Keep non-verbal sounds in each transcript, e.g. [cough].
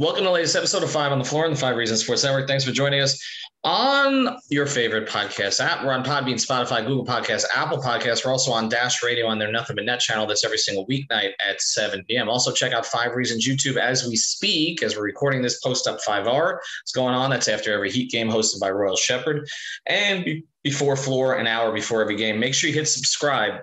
Welcome to the latest episode of Five on the Floor on the Five Reasons Sports Network. Thanks for joining us on your favorite podcast app. We're on Podbean, Spotify, Google Podcasts, Apple Podcasts. We're also on Dash Radio on their Nothing But Net channel. That's every single weeknight at 7 p.m. Also, check out Five Reasons YouTube as we speak, as we're recording this post up 5R. It's going on. That's after every Heat game hosted by Royal Shepherd. And before floor, an hour before every game. Make sure you hit subscribe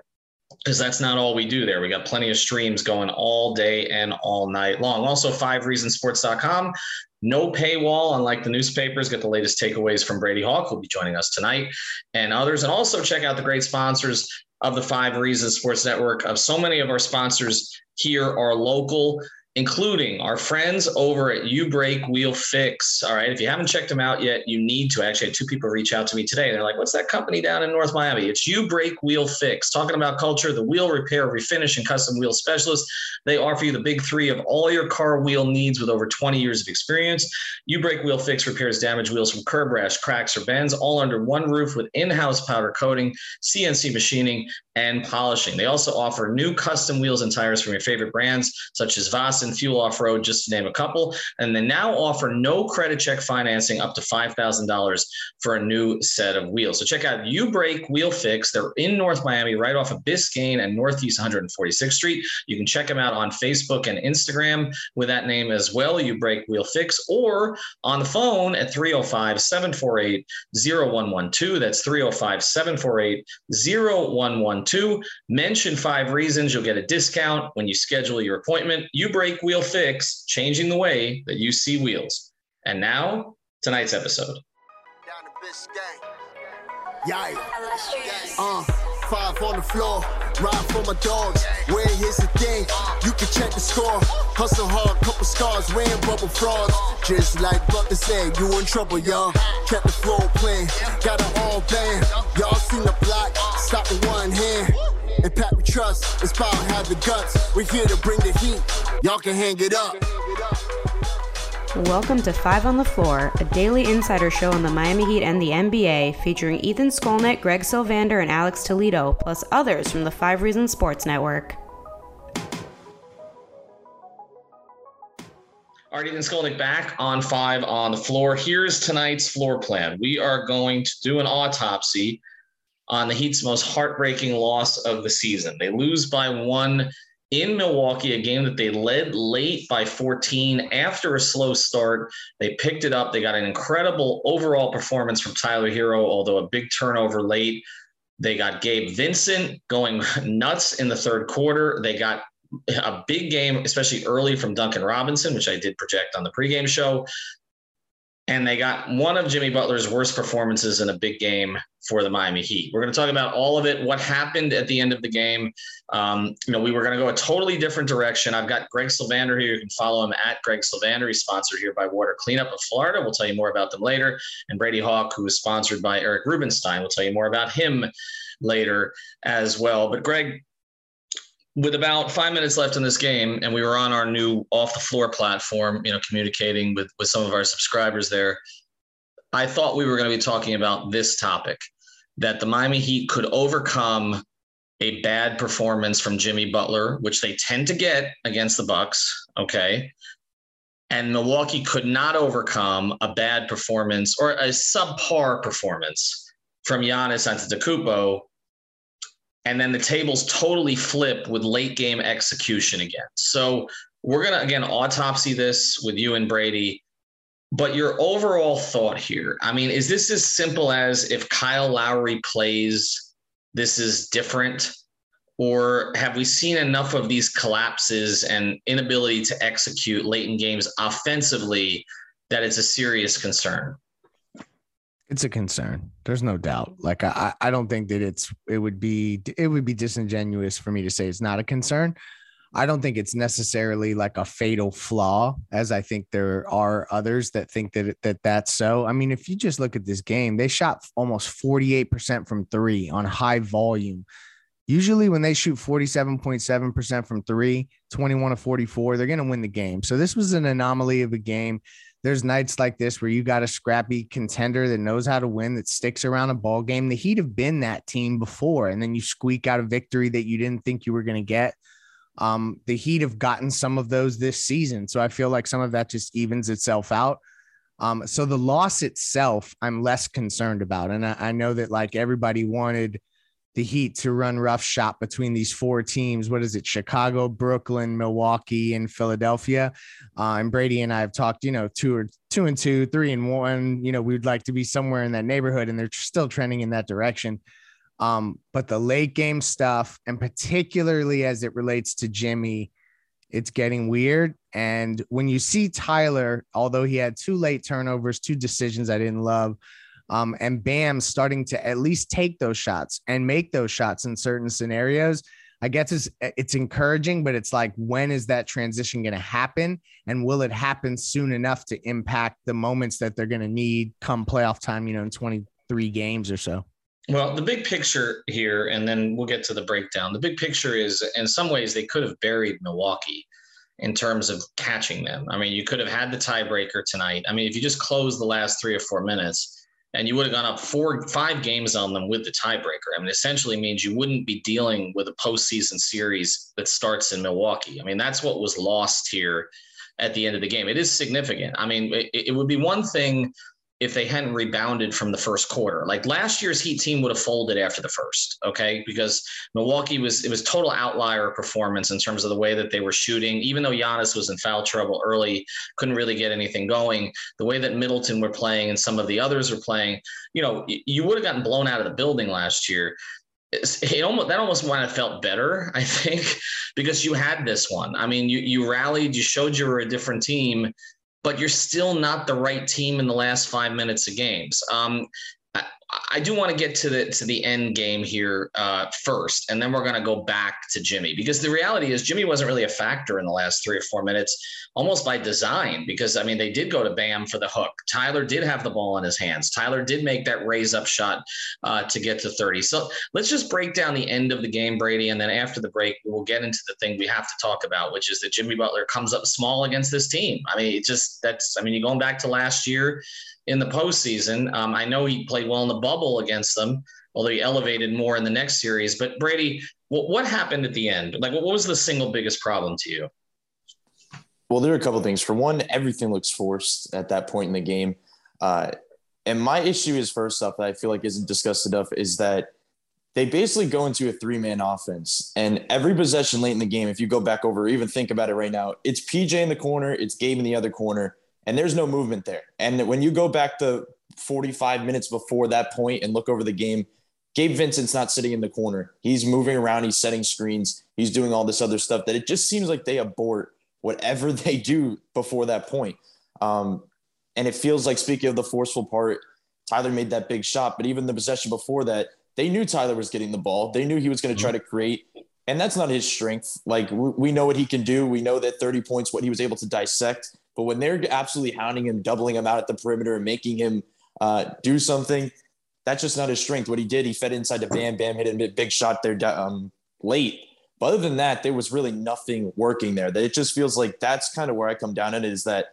because that's not all we do there. We got plenty of streams going all day and all night long. Also, five fivereasonsports.com. No paywall, unlike the newspapers. Get the latest takeaways from Brady Hawk, who'll be joining us tonight, and others. And also check out the great sponsors of the Five Reasons Sports Network. Of so many of our sponsors here are local including our friends over at U Break Wheel Fix. All right. If you haven't checked them out yet, you need to. Actually, two people reach out to me today. They're like, what's that company down in North Miami? It's U Break Wheel Fix. Talking about culture, the wheel repair, refinish, and custom wheel specialist. They offer you the big three of all your car wheel needs with over 20 years of experience. U Break Wheel Fix repairs damaged wheels from curb rash, cracks, or bends, all under one roof with in house powder coating, CNC machining, and polishing. They also offer new custom wheels and tires from your favorite brands, such as Voss and Fuel Off Road, just to name a couple. And they now offer no credit check financing up to $5,000 for a new set of wheels. So check out U Break Wheel Fix. They're in North Miami, right off of Biscayne and Northeast 146th Street. You can check them out on Facebook and Instagram with that name as well, U Break Wheel Fix, or on the phone at 305 748 0112. That's 305 748 0112. Mention five reasons. You'll get a discount when you schedule your appointment. U Break Wheel Fix, changing the way that you see wheels. And now, tonight's episode. Yeah. Uh, five on the floor, ride for my dogs. Where here's the thing, you can check the score. Hustle hard, couple scars, wearing bubble frogs. Just like Butler said, you in trouble, y'all. Kept the flow playing, got it all band. Y'all seen the block, stop with one hand. And Pat we trust, it's power have the guts. We're here to bring the heat, y'all can hang it up. Welcome to Five on the Floor, a daily insider show on the Miami Heat and the NBA, featuring Ethan Skolnick, Greg Sylvander, and Alex Toledo, plus others from the Five Reasons Sports Network. All right, Ethan Skolnick back on five on the floor. Here's tonight's floor plan. We are going to do an autopsy on the Heat's most heartbreaking loss of the season. They lose by one in Milwaukee, a game that they led late by 14 after a slow start. They picked it up. They got an incredible overall performance from Tyler Herro, although a big turnover late. They got Gabe Vincent going [laughs] nuts in the third quarter. They got a big game, especially early from Duncan Robinson, which I did project on the pregame show and they got one of Jimmy Butler's worst performances in a big game for the Miami Heat. We're going to talk about all of it, what happened at the end of the game. Um, you know, we were going to go a totally different direction. I've got Greg Sylvander here. You can follow him at Greg Sylvander. He's sponsored here by Water Cleanup of Florida. We'll tell you more about them later. And Brady Hawk, who is sponsored by Eric Rubenstein. We'll tell you more about him later as well. But Greg, with about five minutes left in this game, and we were on our new off the floor platform, you know, communicating with with some of our subscribers there. I thought we were going to be talking about this topic that the Miami Heat could overcome a bad performance from Jimmy Butler, which they tend to get against the Bucks. Okay. And Milwaukee could not overcome a bad performance or a subpar performance from Giannis Antetokounmpo and then the tables totally flip with late game execution again. So we're gonna again autopsy this with you and Brady. But your overall thought here, I mean, is this as simple as if Kyle Lowry plays, this is different? Or have we seen enough of these collapses and inability to execute late in games offensively that it's a serious concern? It's a concern. There's no doubt. Like I, I don't think that it's it would be it would be disingenuous for me to say it's not a concern. I don't think it's necessarily like a fatal flaw, as I think there are others that think that that that's so. I mean, if you just look at this game, they shot almost 48% from three on high volume. Usually, when they shoot 47.7% from three, 21 to 44, they're going to win the game. So, this was an anomaly of a game there's nights like this where you got a scrappy contender that knows how to win, that sticks around a ball game. The Heat have been that team before, and then you squeak out a victory that you didn't think you were going to get. Um, the Heat have gotten some of those this season. So I feel like some of that just evens itself out. Um, so the loss itself, I'm less concerned about. And I, I know that like everybody wanted the Heat to run rough shop between these four teams. What is it? Chicago, Brooklyn, Milwaukee, and Philadelphia. Uh, and Brady and I have talked, you know, two or two and two, three and one. You know, we'd like to be somewhere in that neighborhood, and they're still trending in that direction. Um, but the late game stuff, and particularly as it relates to Jimmy, it's getting weird. And when you see Tyler, although he had two late turnovers, two decisions I didn't love, um, and Bam starting to at least take those shots and make those shots in certain scenarios. I guess it's it's encouraging, but it's like when is that transition going to happen, and will it happen soon enough to impact the moments that they're going to need come playoff time? You know, in twenty three games or so. Well, the big picture here, and then we'll get to the breakdown. The big picture is, in some ways, they could have buried Milwaukee in terms of catching them. I mean, you could have had the tiebreaker tonight. I mean, if you just close the last three or four minutes, and you would have gone up four, five games on them with the tiebreaker. I mean, essentially means you wouldn't be dealing with a postseason series that starts in Milwaukee. I mean, that's what was lost here at the end of the game. It is significant. I mean, it, it would be one thing if they hadn't rebounded from the first quarter. Like last year's Heat team would have folded after the first, okay? Because Milwaukee was it was total outlier performance in terms of the way that they were shooting. Even though Giannis was in foul trouble early, couldn't really get anything going. The way that Middleton were playing and some of the others were playing, you know, you would have gotten blown out of the building last year. It almost that almost might have felt better, [laughs] I think, because you had this one. I mean, you you rallied, you showed you were a different team but you're still not the right team in the last five minutes of games. Um, I do want to get to the to the end game here uh, first, and then we're going to go back to Jimmy because the reality is Jimmy wasn't really a factor in the last three or four minutes, almost by design. Because I mean, they did go to Bam for the hook. Tyler did have the ball in his hands. Tyler did make that raise up shot uh, to get to thirty. So let's just break down the end of the game, Brady, and then after the break, we'll get into the thing we have to talk about, which is that Jimmy Butler comes up small against this team. I mean, it just that's I mean, you're going back to last year in the postseason. Um, I know he played well in the bubble against them, although he elevated more in the next series. But Brady, what, what happened at the end? Like, what was the single biggest problem to you? Well, there are a couple things. For one, everything looks forced at that point in the game. Uh, and my issue is first off that I feel like isn't discussed enough is that they basically go into a three man offense. And every possession late in the game, if you go back over, even think about it right now, it's PJ in the corner, it's Gabe in the other corner and there's no movement there. And when you go back to 45 minutes before that point and look over the game, Gabe Vincent's not sitting in the corner. He's moving around, he's setting screens, he's doing all this other stuff that it just seems like they abort whatever [laughs] they do before that point. Um, and it feels like, speaking of the forceful part, Tyler made that big shot, but even the possession before that, they knew Tyler was getting the ball. They knew he was going to try to create, and that's not his strength. Like we know what he can do. We know that 30 points, what he was able to dissect. But when they're absolutely hounding him, doubling him out at the perimeter, and making him uh, do something, that's just not his strength. What he did, he fed inside to Bam. Bam hit a big shot there um, late. But other than that, there was really nothing working there. That it just feels like that's kind of where I come down at is that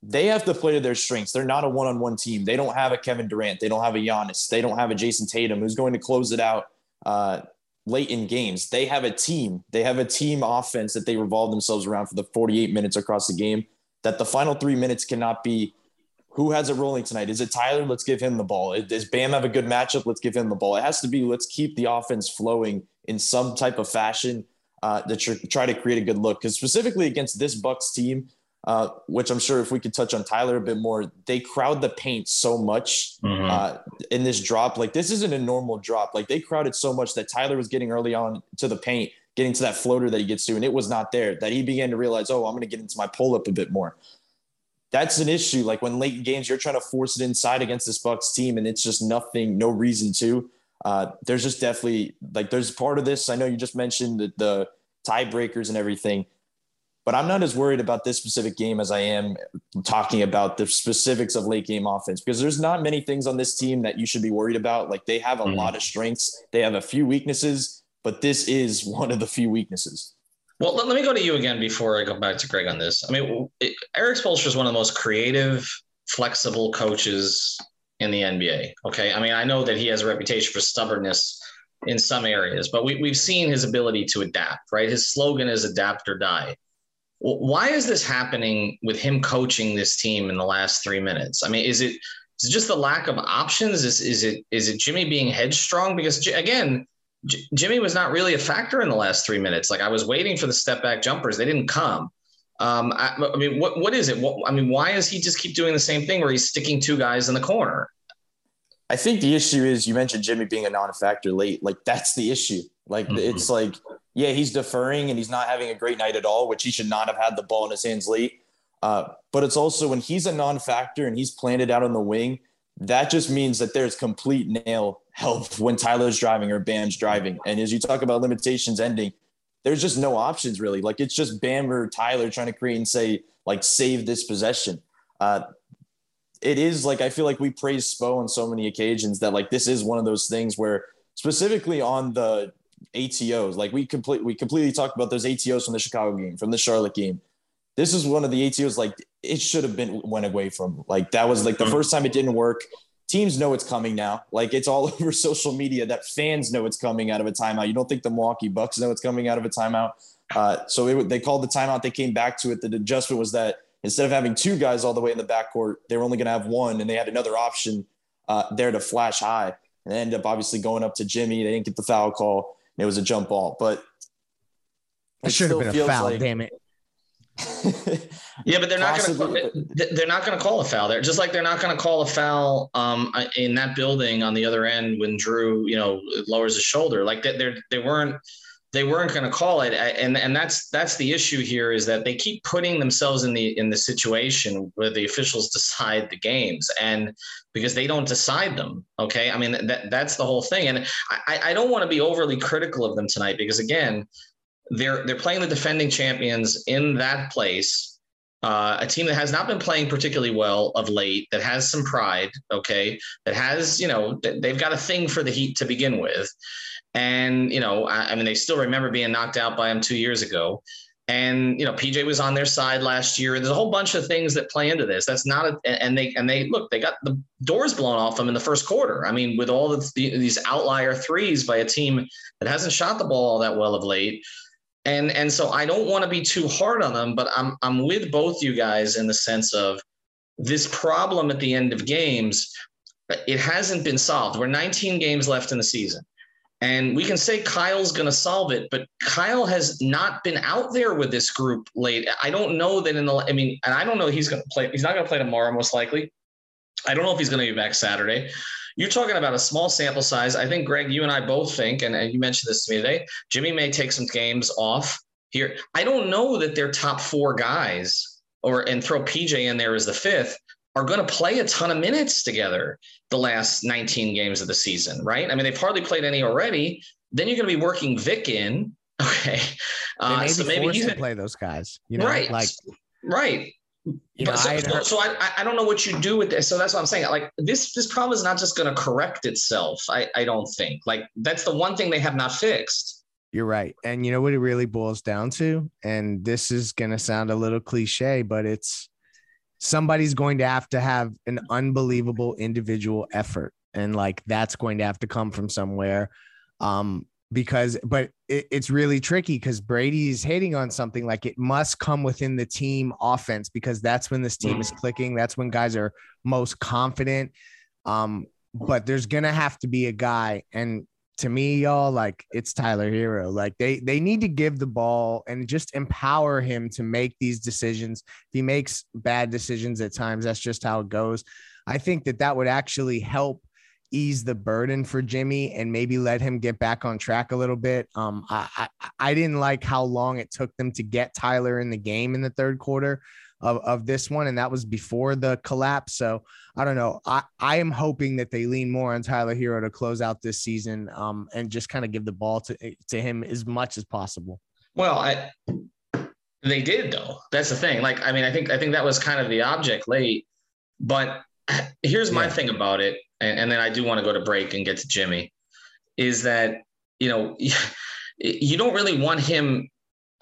they have to play to their strengths. They're not a one-on-one team. They don't have a Kevin Durant. They don't have a Giannis. They don't have a Jayson Tatum who's going to close it out uh, late in games. They have a team. They have a team offense that they revolve themselves around for the 48 minutes across the game. That the final three minutes cannot be who has it rolling tonight? Is it Tyler? Let's give him the ball. Does Bam have a good matchup? Let's give him the ball. It has to be let's keep the offense flowing in some type of fashion uh, that try to create a good look. Because specifically against this Bucks team, uh, which I'm sure if we could touch on Tyler a bit more, they crowd the paint so much mm-hmm. uh, in this drop. Like this isn't a normal drop. Like they crowded so much that Tyler was getting early on to the paint, getting to that floater that he gets to, and it was not there. That he began to realize, oh, I'm going to get into my pull up a bit more. That's an issue. Like when late games, you're trying to force it inside against this Bucks team, and it's just nothing, no reason to. Uh, there's just definitely like there's part of this. I know you just mentioned the, the tiebreakers and everything but I'm not as worried about this specific game as I am talking about the specifics of late game offense because there's not many things on this team that you should be worried about. Like they have a mm-hmm. lot of strengths, they have a few weaknesses, but this is [laughs] one of the few weaknesses. Well, let, let me go to you again before I go back to Greg on this. I mean, it, Erik Spoelstra is one of the most creative, flexible coaches in the NBA. Okay. I mean, I know that he has a reputation for stubbornness in some areas, but we, we've seen his ability to adapt, right? His slogan is adapt or die. Why is this happening with him coaching this team in the last three minutes? I mean, is it is it just the lack of options? Is, is it is it Jimmy being headstrong? Because again, J- Jimmy was not really a factor in the last three minutes. Like I was waiting for the step back jumpers, they didn't come. Um, I, I, mean, what what is it? What, I mean, why does he just keep doing the same thing where he's sticking two guys in the corner? I think the issue is you mentioned Jimmy being a non-factor late. Like that's the issue. Like mm-hmm. it's like, yeah, he's deferring and he's not having a great night at all, which he should not have had the ball in his hands late. Uh, but it's also when he's a non-factor and he's planted out on the wing, that just means that there's complete nail help when Tyler's driving or Bam's driving. And as you talk about limitations ending, there's just no options really. Like it's just Bam or Tyler trying to create and say like save this possession. Uh, it is like I feel like we praise Spo on so many occasions that like this is one of those things where specifically on the ATOs, like we complete we completely talked about those ATOs from the Chicago game, from the Charlotte game. This is one of the ATOs like it should have been went away from. Like that was like the mm-hmm. first time it didn't work. Teams know it's coming now. Like it's all [laughs] over social media that fans know it's coming out of a timeout. You don't think the Milwaukee Bucks know it's coming out of a timeout? Uh, so it, they called the timeout. They came back to it. The adjustment was that instead of having two guys all the way in the backcourt, they were only going to have one, and they had another option uh, there to flash high. And they ended up obviously going up to Jimmy. They didn't get the foul call. it was a jump ball, but it, should have been a foul. Like, damn it. [laughs] yeah, but they're not going to they're not going to call a foul there. Just like they're not going to call a foul um, in that building on the other end when Jrue, you know, lowers his shoulder. Like they they weren't they weren't going to call it. And and that's that's the issue here is that they keep putting themselves in the in the situation where the officials [laughs] decide the games and because they don't decide them okay? I mean that that's the whole thing. And i i don't want to be overly critical of them tonight because again they're they're playing the defending champions in that place uh, a team that has not been playing particularly well of late, that has some pride, okay, that has, you know, they've got a thing for the Heat to begin with. And, you know, I, I mean, they still remember being knocked out by him two years ago. And you know, PJ was on their side last year. There's a whole bunch of things that play into this. That's not a, and they and they look, they got the doors blown off them in the first quarter. I mean, with all the, these outlier threes by a team that hasn't shot the ball all that well of late. And and so I don't want to be too hard on them, but I'm I'm with both you guys in the sense of this problem at the end of games. It hasn't been solved. We're 19 games left in the season. And we can say Kyle's going to solve it, but Kyle has not been out there with this group late. I don't know that in the, I mean, and I don't know he's going to play. He's not going to play tomorrow, most likely. I don't know if he's going to be back Saturday. You're talking about a small sample size. I think, Greg, you and I both think, and, and you mentioned this to me today, Jimmy may take some games off here. I don't know that they're top four guys, or and throw PJ in there as the fifth, are going to play a ton of minutes together the last 19 games of the season, right? I mean, they've hardly played any already. Then you're going to be working Vic in. [laughs] Okay. Uh, so maybe going to play those guys, you know, right. like, right. You know, so, I, so, so I, I don't know what you do with this. So that's what I'm saying. Like this, this problem is not just going to correct itself. I, I don't think like that's the one thing they have not fixed. You're right. And you know what it really boils down to? And this is going to sound a little cliche, but it's somebody's going to have to have an unbelievable individual effort. And like that's going to have to come from somewhere um because but it, it's really tricky because brady's hitting on something like it must come within the team offense because that's when this team is clicking. That's when guys are most confident. Um but there's gonna have to be a guy and to me, y'all, like it's Tyler Herro. Like they they need to give the ball and just empower him to make these decisions. If he makes bad decisions at times, that's just how it goes. I think that that would actually help ease the burden for Jimmy and maybe let him get back on track a little bit. Um, I, I, I didn't like how long it took them to get Tyler in the game in the third quarter of, of this one, and that was before the collapse. So I don't know. I, I am hoping that they lean more on Tyler Herro to close out this season um, and just kind of give the ball to, to him as much as possible. Well, I, they did though. That's the thing. Like, I mean, I think I think that was kind of the object late. But here's my yeah. thing about it, and, and then I do want to go to break and get to Jimmy, is that you know [laughs] you don't really want him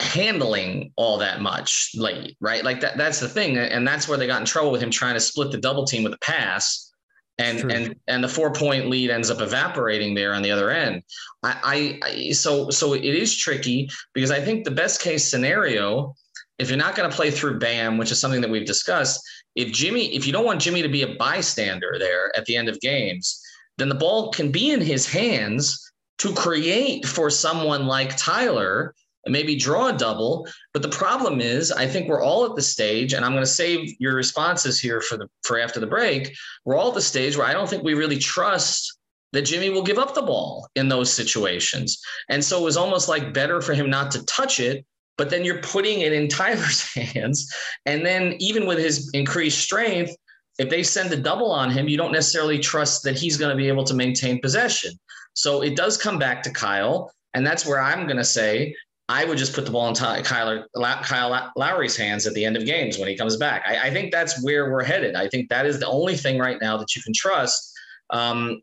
handling all that much late, right? Like that that's the thing. And that's where they got in trouble with him trying to split the double team with a pass. and True. and and the four point lead ends up evaporating there on the other end. I, I so so it is tricky because I think the best case scenario, if you're not going to play through Bam, which is something that we've discussed, if Jimmy, if you don't want Jimmy to be a bystander there at the end of games, then the ball can be in his hands to create for someone like Tyler and maybe draw a double. But the problem is, I think we're all at the stage, and I'm going to save your responses here for the for after the break. We're all at the stage where I don't think we really trust that Jimmy will give up the ball in those situations. And so it was almost like better for him not to touch it, but then you're putting it in [laughs] Tyler's hands. And then even with his increased strength, if they send a double on him, you don't necessarily trust that he's going to be able to maintain possession. So it does come back to Kyle. And that's where I'm going to say I would just put the ball in Ty, Kyle, Kyle Lowry's hands at the end of games when he comes back. I, I, think that's where we're headed. I think that is the only thing right now that you can trust. Um,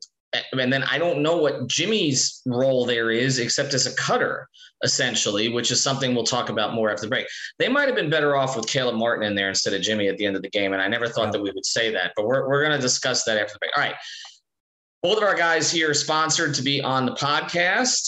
and then I don't know what Jimmy's role there is, except as a cutter, essentially, which is something we'll talk about more after the break. They might have been better off with Caleb Martin in there instead of Jimmy at the end of the game. And I never thought that we would say that, but we're, we're going to discuss that after the break. All right. Both of our guys here are sponsored to be on the podcast.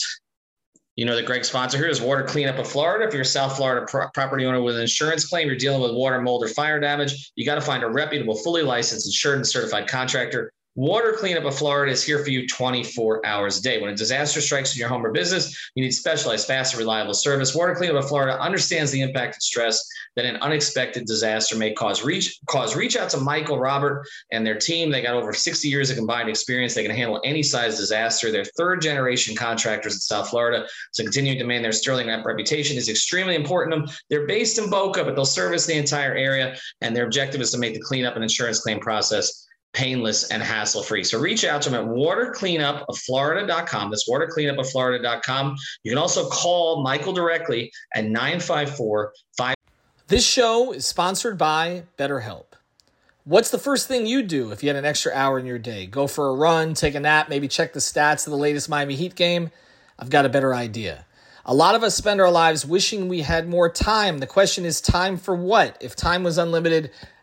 You know, the Greg sponsor here is Water Cleanup of Florida. If you're a South Florida pro- property owner with an insurance claim, you're dealing with water, mold, or fire damage, you got to find a reputable, fully licensed, insured, and certified contractor Water Cleanup of Florida is here for you 24 hours a day. When a disaster strikes in your home or business, you need specialized, fast, and reliable service. Water Cleanup of Florida understands the impact and stress that an unexpected disaster may cause. Reach, cause. Reach out to Michael, Robert, and their team. They got over 60 years of combined experience. They can handle any size disaster. They're third generation contractors in South Florida. So continuing to maintain their sterling reputation is extremely important to them. They're based in Boca, but they'll service the entire area. And their objective is to make the cleanup and insurance claim process painless and hassle free. So reach out to them at watercleanupofflorida.com. That's watercleanupofflorida.com. You can also call Michael directly at 954 5. This show is sponsored by BetterHelp. What's the first thing you do if you had an extra hour in your day? Go for a run, take a nap, maybe check the stats of the latest Miami Heat game? I've got a better idea. A lot of us spend our lives wishing we had more time. The question is, time for what? If time was unlimited,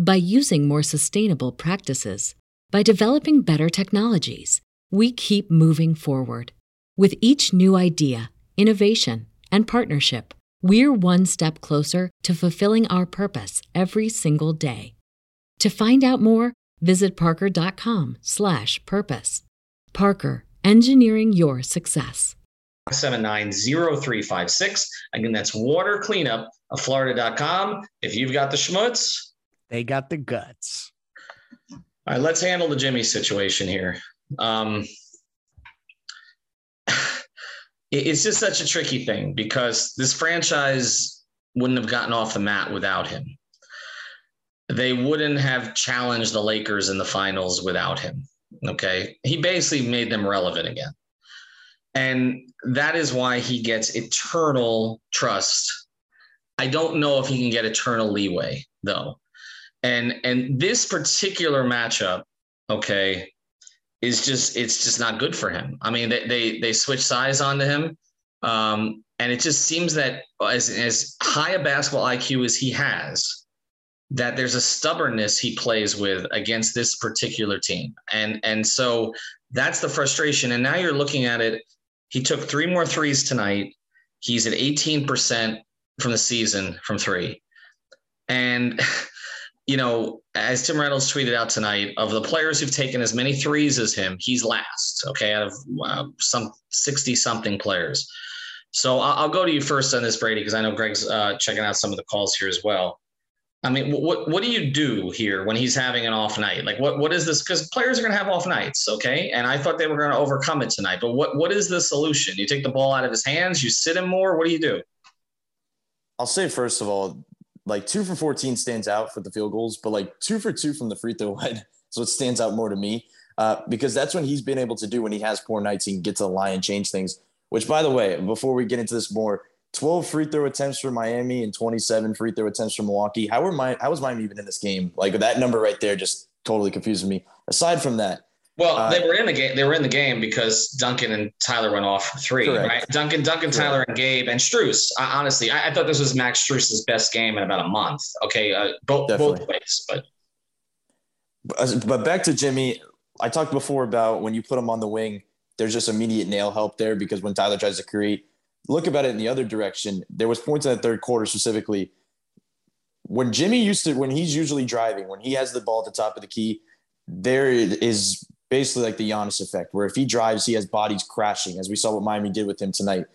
by using more sustainable practices, by developing better technologies, we keep moving forward. With each new idea, innovation, and partnership, we're one step closer to fulfilling our purpose every single day. To find out more, visit parker.com/purpose. Parker, engineering your success. 790356. Again, that's water cleanup of Florida.com. If you've got the schmutz, they got the guts. All right, let's handle the Jimmy situation here. Um, it's just such a tricky thing because this franchise wouldn't have gotten off the mat without him. They wouldn't have challenged the Lakers in the finals without him. Okay. He basically made them relevant again. And that is why he gets eternal trust. I don't know if he can get eternal leeway though. And and this particular matchup, okay, is just it's just not good for him. I mean, they they they switch size onto him, um, and it just seems that as as high a basketball IQ as he has, that there's a stubbornness he plays with against this particular team, and and so that's the frustration. And now you're looking at it. He took three more threes tonight. He's at 18% from the season from three, and. [laughs] you know, as Tim Reynolds tweeted out tonight, of the players who've taken as many threes as him, he's last. Okay, out of uh, some sixty something players. So I'll, I'll, go to you first on this, Brady, because I know Greg's uh, checking out some of the calls here as well. I mean, what what do you do here when he's having an off night? Like, what what is this? Because players are going to have off nights, okay? And I thought they were going to overcome it tonight. But what what is the solution? You take the ball out of his hands, you sit him more. What do you do? I'll say first of all, like two for 14 stands out for the field goals, but like two for two from the free throw [laughs] line. So it stands out more to me uh, because that's when he's been able to do when he has poor nights. He can get to the line and change things. Which, by the way, before we get into this more, 12 free throw attempts for Miami and 27 free throw attempts for Milwaukee. How were my how was Miami even in this game? Like that number right there just totally confuses me. Aside from that, well, uh, they were in the game. They were in the game because Duncan and Tyler went off for three, correct. right? Duncan, Duncan, Tyler, and Gabe and Strus. I, honestly, I, I, thought this was Max Strus's best game in about a month. Okay, uh, both both ways, but but back to Jimmy. I talked before about when you put him on the wing, there's just immediate nail help there because when Tyler tries to create, look about it in the other direction. There was points in the third quarter specifically when Jimmy used to when he's usually driving when he has the ball at the top of the key. There is basically like the Giannis effect, where if he drives, he has bodies crashing, as we saw what Miami did with him tonight.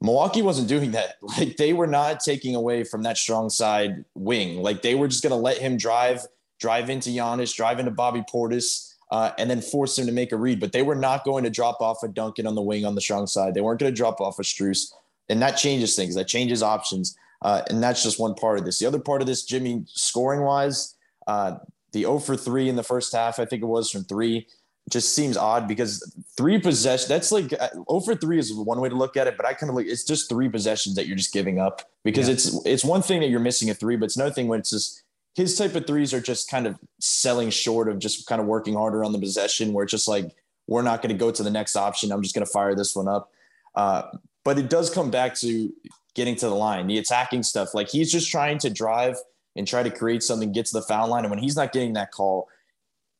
Milwaukee wasn't doing that. [laughs] Like they were not taking away from that strong side wing. Like they were just going to let him drive, drive into Giannis, drive into Bobby Portis, uh, and then force him to make a read. But they were not going to drop off a Duncan on the wing on the strong side. They weren't going to drop off a Strus, and that changes things. That changes options, uh, and that's just one part of this. The other part of this, Jimmy, scoring wise, uh, the 0 for 3 in the first half, I think it was from three just seems odd because three possessions that's like over uh, three is one way to look at it but i kind of like it's just three possessions that you're just giving up because yeah. it's it's one thing that you're missing a three but it's another thing when it's just his type of threes are just kind of selling short of just kind of working harder on the possession where it's just like we're not going to go to the next option. I'm just going to fire this one up. Uh, but it does come back to getting to the line the attacking stuff. Like he's just trying to drive and try to create something get to the foul line. And when he's not getting that call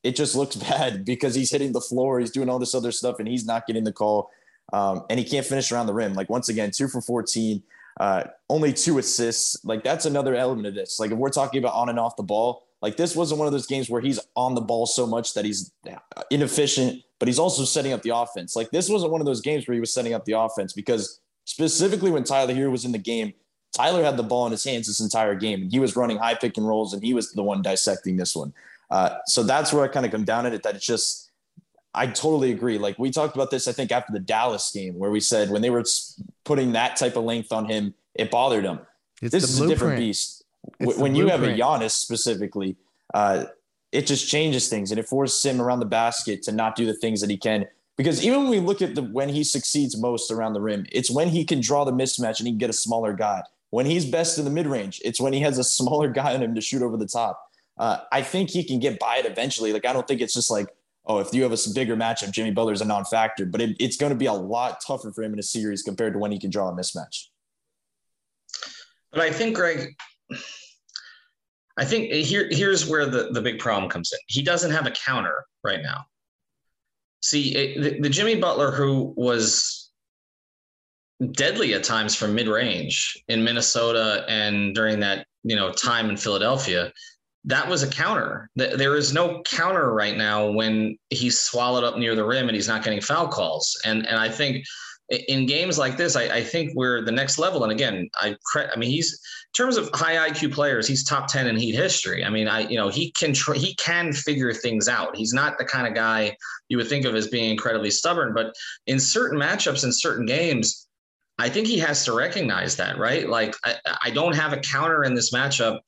it just looks [laughs] bad because he's hitting the floor, he's doing all this other stuff, and he's not getting the call. Um, and he can't finish around the rim. Like once again, two for 14, uh, only two assists. Like that's another element of this. Like if we're talking about on and off the ball, like this wasn't one of those games where he's on the ball so much that he's inefficient, but he's also setting up the offense. Like this wasn't one of those games where he was setting up the offense because specifically when Tyler here was in the game, Tyler had the ball in his hands this entire game, and he was running high pick and rolls, and he was the one dissecting this one. Uh, so that's where I kind of come down at it. That it's just, I totally agree. Like we talked about this, I think after the Dallas game, where we said when they were putting that type of length on him, it bothered him. It's this is blueprint. a different beast. It's when you have a Giannis specifically, uh, it just changes things and it forces him around the basket to not do the things that he can. Because even when we look at the when he succeeds most around the rim, it's when he can draw the mismatch and he can get a smaller guy. When he's best in the mid range, it's when he has a [laughs] smaller guy on him to shoot over the top. Uh, I think he can get by it eventually. Like I don't think it's just like, oh, if you have a bigger matchup, Jimmy Butler's a non-factor. But it, it's going to be a lot tougher for him in a series compared to when he can draw a mismatch. But I think Greg, I think here here's where the the big problem comes in. He doesn't have a counter right now. See, it, the, the Jimmy Butler who was deadly at times from mid range in Minnesota and during that you know time in Philadelphia that was a counter. There is no counter right now when he's swallowed up near the rim and he's not getting foul calls. And and I think in games like this, I, I think we're the next level. And again, I I mean, he's in terms of high IQ players, he's top ten in Heat history. I mean, I you know he can tr- he can figure things out. He's not the kind of guy you would think of as being incredibly stubborn, but in certain matchups in certain games, I think he has to recognize that, right? Like I, I don't have a counter in this matchup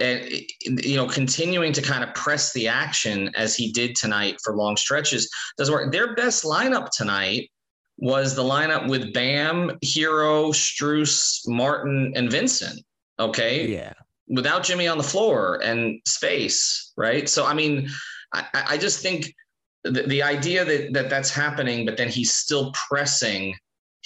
and you know continuing to kind of press the action as he did tonight for long stretches doesn't work. Their best lineup tonight was the lineup with bam Herro Strus martin and vincent okay? Yeah. Without jimmy on the floor and space right? So i mean i, I just think the, the idea that, that that's happening but then he's still pressing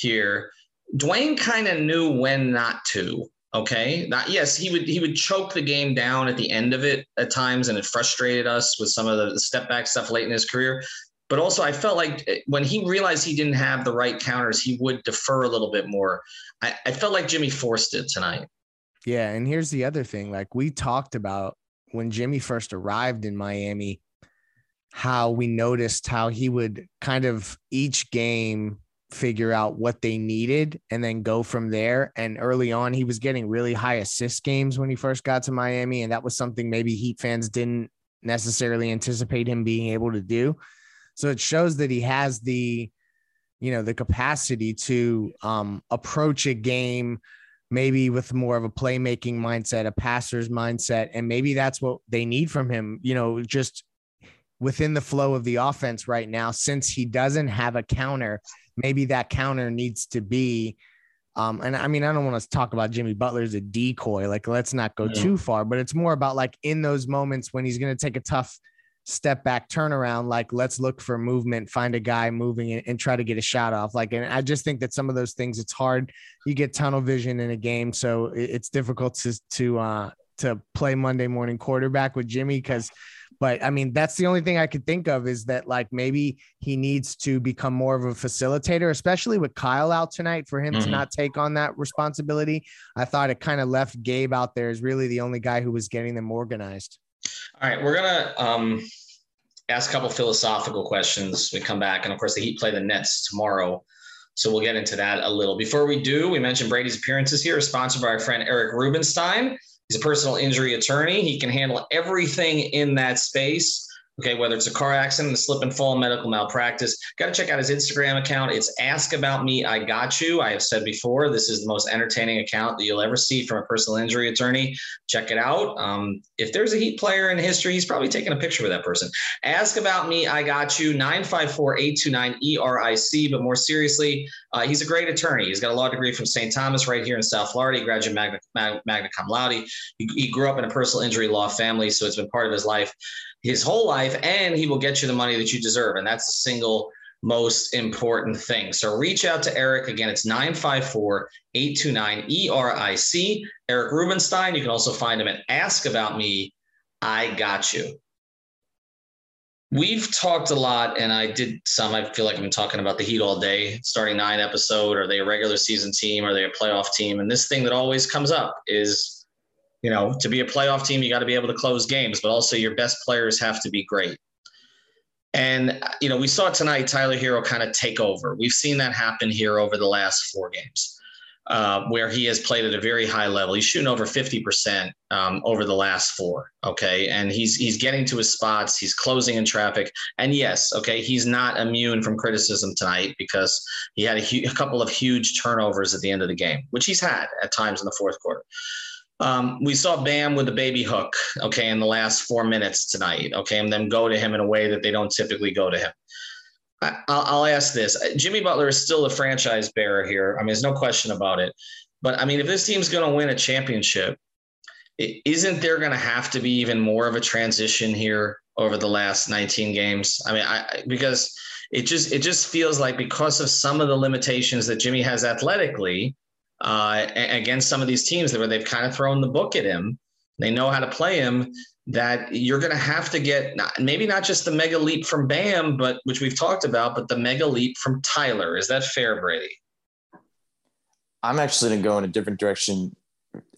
here. Dwyane kind of knew when not to Okay. Not, yes, he would he would choke the game down at the end of it at times, and it frustrated us with some of the step back stuff late in his career. But also, I felt like eh, when he realized he didn't have the right counters, he would defer a little bit more. I, I felt like Jimmy forced it tonight. Yeah, and here's the other thing: like we talked about when Jimmy first arrived in Miami, how we noticed how he would kind of each game figure out what they needed and then go from there. And early on, he was getting really high assist games when he first got to Miami. And that was something maybe Heat fans didn't necessarily anticipate him being able to do. So it shows that he has the, you know, the capacity to um, approach a game maybe with more of a playmaking mindset, a passer's mindset. And maybe that's what they need from him, you know, just within the flow of the offense right now, since he doesn't have a counter maybe that counter needs to be um, and I mean, I don't want to talk about Jimmy Butler as a decoy. Like, let's not go yeah. too far, but it's more about like in those moments when he's going to take a tough step back turnaround, like let's look for movement, find a guy moving and, and, try to get a shot off. Like, and I just think that some of those things, it's hard. You get tunnel vision in a game, so it's difficult to to uh, to play Monday morning quarterback with Jimmy because but I mean, that's the only thing I could think of is that like maybe he needs to become more of a facilitator, especially with Kyle out tonight for him mm-hmm. to not take on that responsibility. I thought it kind of left Gabe out there as really the only guy who was getting them organized. All right, we're gonna um, ask a couple philosophical questions. We come back, and of course, the Heat play the Nets tomorrow. So we'll get into that a little. Before we do, we mentioned Brady's appearances here, sponsored by our friend Eric Rubenstein. He's a personal injury attorney. He can handle everything in that space. Okay, whether it's a car accident, a slip and fall, medical malpractice, got to check out his Instagram account. It's Ask About Me, I Got You. I have said before, this is the most entertaining account that you'll ever see from a personal injury attorney. Check it out. Um, if there's a Heat player in history, he's probably taking a picture with that person. Ask About Me, I Got You, 954 829 ERIC. But more seriously, uh, he's a great attorney. He's got a law degree from St. Thomas right here in South Florida. He graduated magna, magna cum laude. He, he grew up in a personal injury law family, so it's been part of his life his whole life and he will get you the money that you deserve. And that's the single most important thing. So reach out to Eric. Again, it's 954 829 ERIC. Eric Rubenstein. You can also find him at Ask About Me. I got you. We've talked a lot, and I did some. I feel like I've been talking about the Heat all day, starting nine episode. Are they a regular season team? Are they a playoff team? And this thing that always comes up is you know, to be a playoff team, you got to be able to close games, but also your best players have to be great. And, you know, we saw tonight Tyler Herro kind of take over. We've seen that happen here over the last four games. Uh, where he has played at a very high level. He's shooting over 50% um, over the last four. Okay. And he's he's getting to his spots. He's closing in traffic. And yes, okay, he's not immune from criticism tonight because he had a, hu- a couple of huge turnovers at the end of the game, which he's had at times in the fourth quarter. Um, we saw Bam with the baby hook, okay, in the last four minutes tonight, okay, and then go to him in a way that they don't typically go to him. I, will ask this: Jimmy Butler is still the franchise bearer here. I mean, there's no question about it. But I mean, if this team's going to win a championship, isn't there going to have to be even more of a transition here over the last 19 games? I mean, I because it just it just feels like because of some of the limitations that Jimmy has athletically uh, against some of these teams where they've kind of thrown the book at him. They know how to play him. That you're going to have to get not, maybe not just the mega leap from Bam, but which we've talked about, but the mega leap from Tyler. Is that fair, Brady? I'm actually going to go in a different direction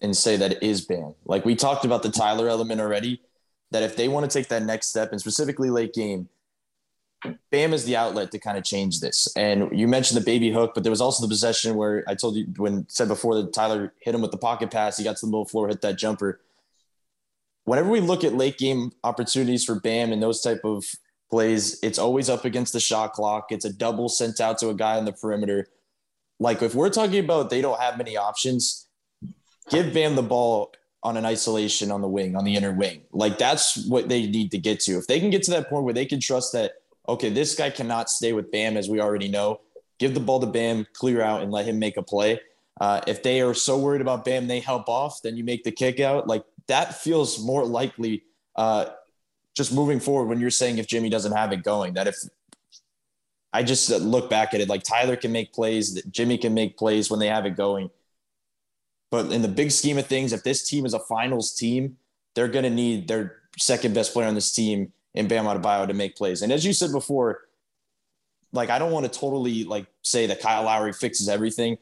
and say that it is Bam. Like we talked about the Tyler element already. That if they want to take that next step, and specifically late game, Bam is the outlet to kind of change this. And you mentioned the baby hook, but there was also the possession where I told you when said before that Tyler hit him with the pocket pass, he got to the middle floor, hit that jumper. Whenever we look at late game opportunities for Bam and those type of plays, it's always up against the shot clock. It's a double sent out to a guy on the perimeter. Like if we're talking about they don't have many options, give Bam the ball on an isolation on the wing, on the inner wing. Like that's what they need to get to. If they can get to that point where they can trust that, okay, this guy cannot stay with Bam as we already know, give the ball to Bam, clear out, and let him make a play. Uh, if they are so worried about Bam, they help off, then you make the kick out. Like that feels more likely uh, just moving forward when you're saying if Jimmy doesn't have it going, that if I just look back at it, like Tyler can make plays, that Jimmy can make plays when they have it going. But in the big scheme of things, if this team is a finals team, they're going to need their second best player on this team in Bam Adebayo to make plays. And as you said before, like I don't want to totally like say that Kyle Lowry fixes everything,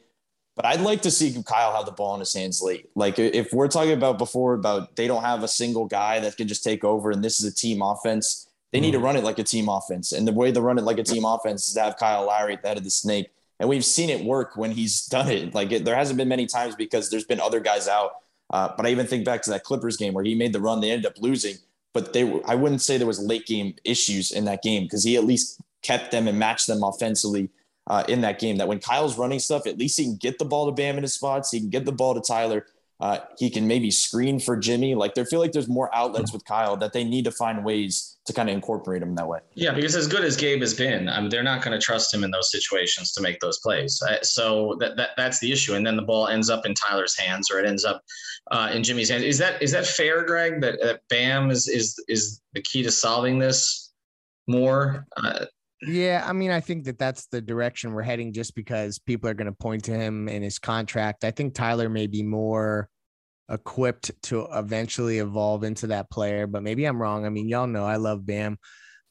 but I'd like to see Kyle have the ball in his hands late. Like if we're talking about before about they don't have a single guy that can just take over and this is a team offense, they need to mm-hmm. run it like a team offense. And the way to run it like a team offense is to have Kyle Lowry at the head of the snake and we've seen it work when he's done it. Like it, there hasn't been many times because there's been other guys out. Uh, but I even think back to that Clippers game where he made the run, they ended up losing. But they, I wouldn't say there was late game issues in that game because he at least kept them and matched them offensively uh, in that game. That when Kyle's running stuff, at least he can get the ball to Bam in his spots. He can get the ball to Tyler. Uh, he can maybe screen for Jimmy. Like they feel like there's more outlets with Kyle that they need to find ways to kind of incorporate him that way. Yeah, because as good as Gabe has been, I mean, they're not going to trust him in those situations to make those plays. Uh, so that, that that's the issue. And then the ball ends up in Tyler's hands or it ends up uh, in Jimmy's hands. Is that is that fair, Greg? That, that Bam is is is the key to solving this more. Uh, yeah, I mean, I think that that's the direction we're heading just because people are going to point to him in his contract. I think Tyler may be more equipped to eventually evolve into that player, but maybe I'm wrong. I mean, y'all know I love Bam,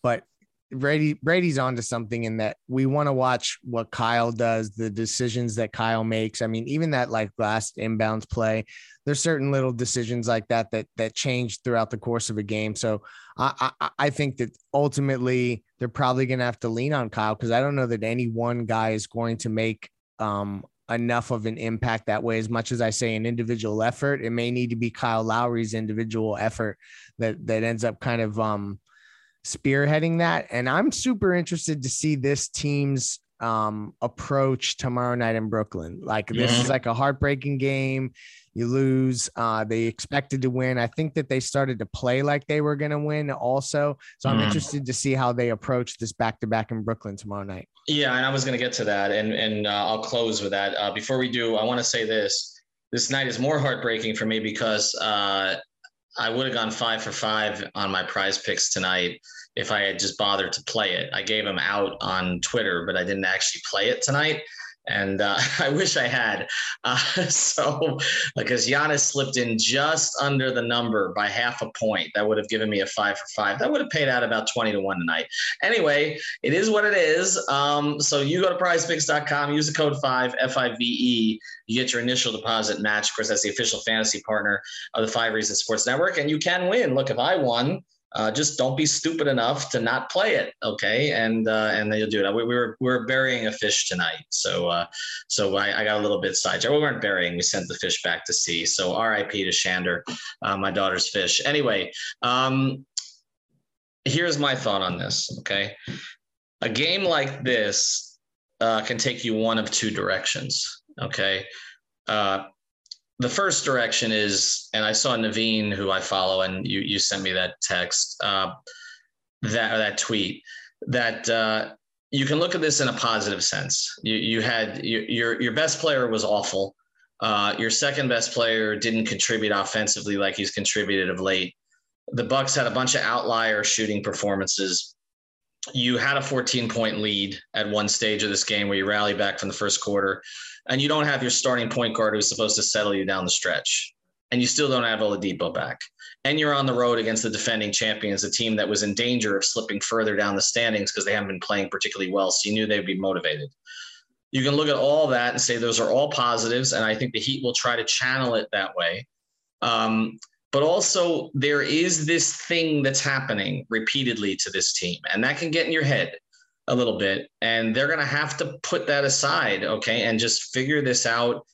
but Brady Brady's onto something in that we want to watch what Kyle does, the decisions that Kyle makes. I mean, even that like last inbounds play, there's certain little decisions like that that that change throughout the course of a game. So I I, I think that ultimately they're probably going to have to lean on Kyle because I don't know that any one guy is going to make um, enough of an impact that way. As much as I say an individual effort, it may need to be Kyle Lowry's individual effort that that ends up kind of um, spearheading that. And I'm super interested to see this team's um, approach tomorrow night in Brooklyn. Like this is like a heartbreaking game. You lose. Uh, they expected to win. I think that they started to play like they were going to win also. So I'm mm. interested to see how they approach this back to back in Brooklyn tomorrow night. Yeah, and I was going to get to that, and and uh, I'll close with that. Uh, before we do, I want to say this: this night is more heartbreaking for me because uh, I would have gone five for five on my PrizePicks tonight if I had just bothered to play it. I gave them out on Twitter, but I didn't actually play it tonight and uh, [laughs] I wish I had. Uh, [laughs] so, because Giannis slipped in just under the number by half a point, that would have given me a five for five. That would have paid out about 20 to one tonight. Anyway, it is what it is. Um, so, you go to prizepicks.com, use the code five, F I V E. You get your initial deposit match. Of course, that's the official fantasy partner of the Five Reasons Sports Network, and you can win. Look, if I won, uh, just don't be stupid enough to not play it, okay? And uh, and then you'll do it. We, we were we were burying a fish tonight, so uh, so I, I got a little bit sidetracked. We weren't burying; we sent the fish back to sea. So R.I.P. to Shander, uh, my daughter's fish. Anyway, um, here's my thought on this. Okay, a game like this uh, can take you one of two directions. Okay. The first direction is, and I saw Naveen, who I follow, and you you sent me that text, uh, that that tweet, that uh, you can look at this in a positive sense. You you had you, your your best player was awful. Uh, your second best player didn't contribute offensively like he's contributed of late. The Bucks had a bunch of outlier shooting performances. You had a 14 point lead at one stage of this game where you rally back from the first quarter and you don't have your starting point guard who's supposed to settle you down the stretch, and you still don't have Oladipo back, and you're on the road against the defending champions, a team that was in danger of slipping further down the standings because they haven't been playing particularly well, so you knew they'd be motivated. You can look at all that and say those are all positives, and I think the Heat will try to channel it that way. Um, but also, there is this thing that's happening repeatedly to this team, and that can get in your head a little bit, and they're going to have to put that aside, okay, and just figure this out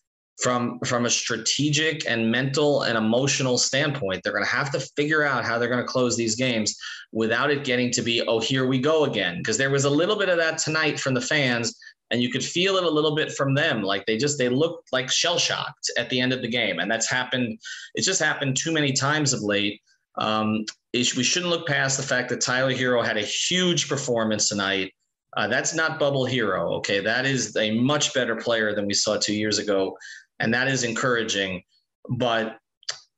from from a strategic and mental and emotional standpoint. They're going to have to figure out how they're going to close these games without it getting to be oh here we go again because there was a little bit of that tonight from the fans and you could feel it a little bit from them. Like they just they looked like shell shocked at the end of the game and that's happened it's just happened too many times of late. Um, we shouldn't look past the fact that Tyler Herro had a huge performance tonight uh, that's not bubble Herro okay that is a much better player than we saw two years ago and that is encouraging. But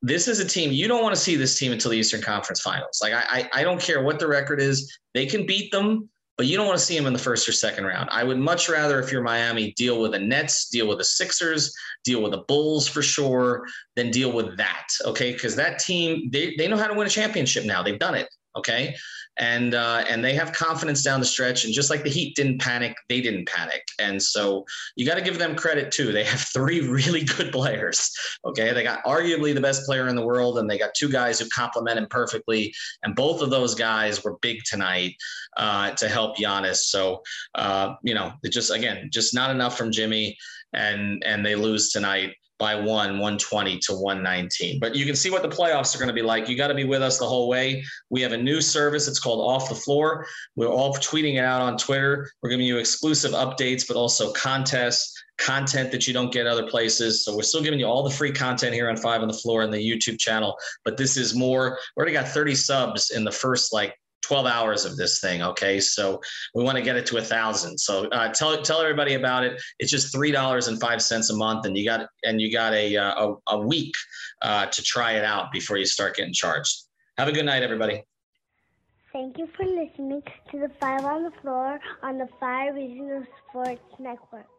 this is a team you don't want to see this team until the Eastern Conference Finals. Like I, I, don't care what the record is, they can beat them, but you don't want to see them in the first or second round. I would much rather, if you're Miami, deal with the Nets, deal with the Sixers, deal with the Bulls for sure, than deal with that. Okay, because that team they they know how to win a championship now. They've done it. Okay, and uh, and they have confidence down the stretch. And just like the Heat didn't panic, they didn't panic. And so you got to give them credit too. They have [laughs] three really good players. Okay, they got arguably the best player in the world, and they got two guys who complement him perfectly. And both of those guys were big tonight uh, to help Giannis. So uh, you know, it just again, just not enough from Jimmy, and and they lose tonight by one, 120 to 119. But you can see what the playoffs are going to be like. You got to be with us the whole way. We have a new service. It's called Off the Floor. We're all tweeting it out on Twitter. We're giving you exclusive updates, but also contests, content that you don't get other places. So we're still giving you all the free content here on Five on the Floor and the YouTube channel. But this is more, we already got 30 subs in the first like 12 hours of this thing. Okay. So we want to get it to a thousand. So uh, tell, tell everybody about it. It's just $3.05 a month and you got, and you got a, uh, a, a week uh, to try it out before you start getting charged. Have a good night, everybody. Thank you for listening to the Five on the Floor on the Five Reasons Sports Network.